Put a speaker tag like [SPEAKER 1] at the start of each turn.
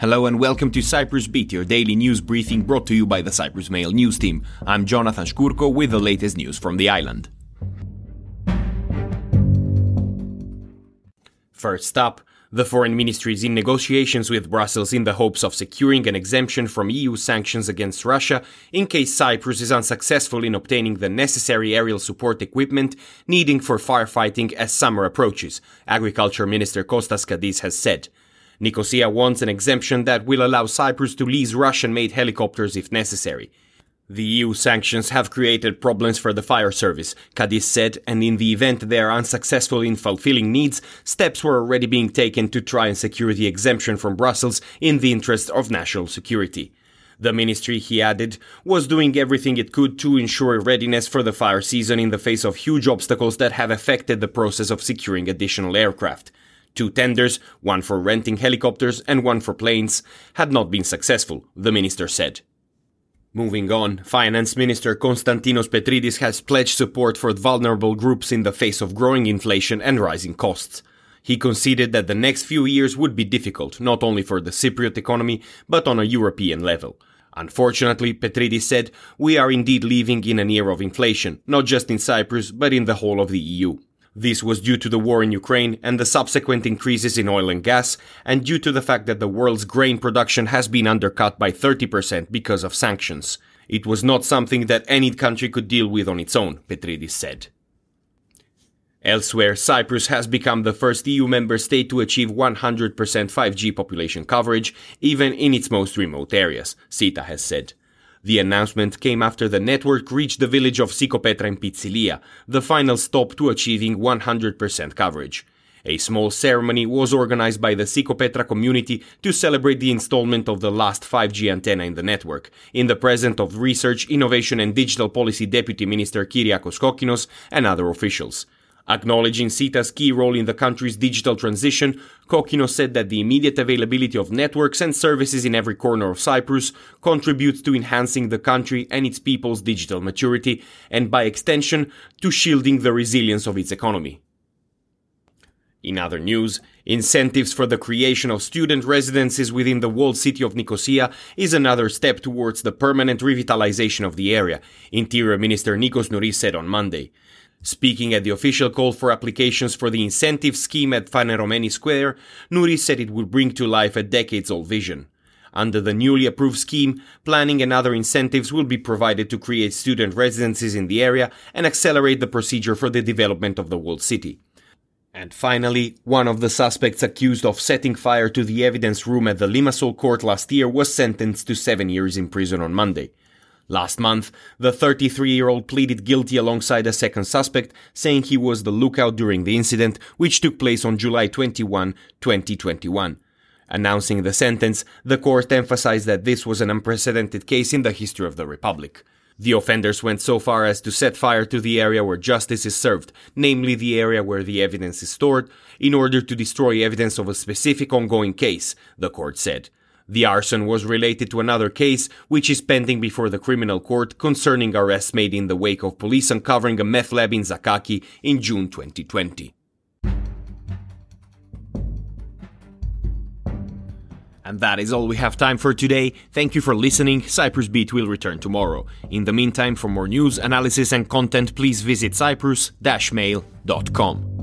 [SPEAKER 1] Hello and welcome to Cyprus Beat, your daily news briefing brought to you by the Cyprus Mail news team. I'm Jonathan Shkurko with the latest news from the island. First up, the foreign ministry is in negotiations with Brussels in the hopes of securing an exemption from EU sanctions against Russia in case Cyprus is unsuccessful in obtaining the necessary aerial support equipment needing for firefighting as summer approaches, Agriculture Minister Kostas Kadis has said. Nicosia wants an exemption that will allow Cyprus to lease Russian made helicopters if necessary. The EU sanctions have created problems for the fire service, Kadis said, and in the event they are unsuccessful in fulfilling needs, steps were already being taken to try and secure the exemption from Brussels in the interest of national security. The ministry, he added, was doing everything it could to ensure readiness for the fire season in the face of huge obstacles that have affected the process of securing additional aircraft. Two tenders, one for renting helicopters and one for planes, had not been successful, the minister said. Moving on, Finance Minister Constantinos Petrides has pledged support for vulnerable groups in the face of growing inflation and rising costs. He conceded that the next few years would be difficult, not only for the Cypriot economy, but on a European level. Unfortunately, Petrides said, we are indeed living in an era of inflation, not just in Cyprus, but in the whole of the EU. This was due to the war in Ukraine and the subsequent increases in oil and gas, and due to the fact that the world's grain production has been undercut by 30% because of sanctions. It was not something that any country could deal with on its own, Petrides said. Elsewhere, Cyprus has become the first EU member state to achieve 100% 5G population coverage, even in its most remote areas, CYTA has said. The announcement came after the network reached the village of Psykopetra in Pitsilia, the final stop to achieving 100% coverage. A small ceremony was organized by the Psykopetra community to celebrate the installment of the last 5G antenna in the network, in the presence of Research, Innovation and Digital Policy Deputy Minister Kyriakos Kokkinos and other officials. Acknowledging CYTA's key role in the country's digital transition, Kokkinos said that the immediate availability of networks and services in every corner of Cyprus contributes to enhancing the country and its people's digital maturity, and by extension, to shielding the resilience of its economy. In other news, incentives for the creation of student residences within the walled city of Nicosia is another step towards the permanent revitalization of the area, Interior Minister Nikos Nouris said on Monday. Speaking at the official call for applications for the incentive scheme at Faneromeni Square, Nouris said it would bring to life a decades old vision. Under the newly approved scheme, planning and other incentives will be provided to create student residences in the area and accelerate the procedure for the development of the walled city. And finally, one of the suspects accused of setting fire to the evidence room at the Limassol court last year was sentenced to seven years in prison on Monday. Last month, the 33 year old pleaded guilty alongside a second suspect, saying he was the lookout during the incident, which took place on July 21, 2021. Announcing the sentence, the court emphasized that this was an unprecedented case in the history of the Republic. The offenders went so far as to set fire to the area where justice is served, namely the area where the evidence is stored, in order to destroy evidence of a specific ongoing case, the court said. The arson was related to another case, which is pending before the criminal court concerning arrests made in the wake of police uncovering a meth lab in Zakaki in June 2020. And that is all we have time for today. Thank you for listening. Cyprus Beat will return tomorrow. In the meantime, for more news, analysis, and content, please visit cyprus-mail.com.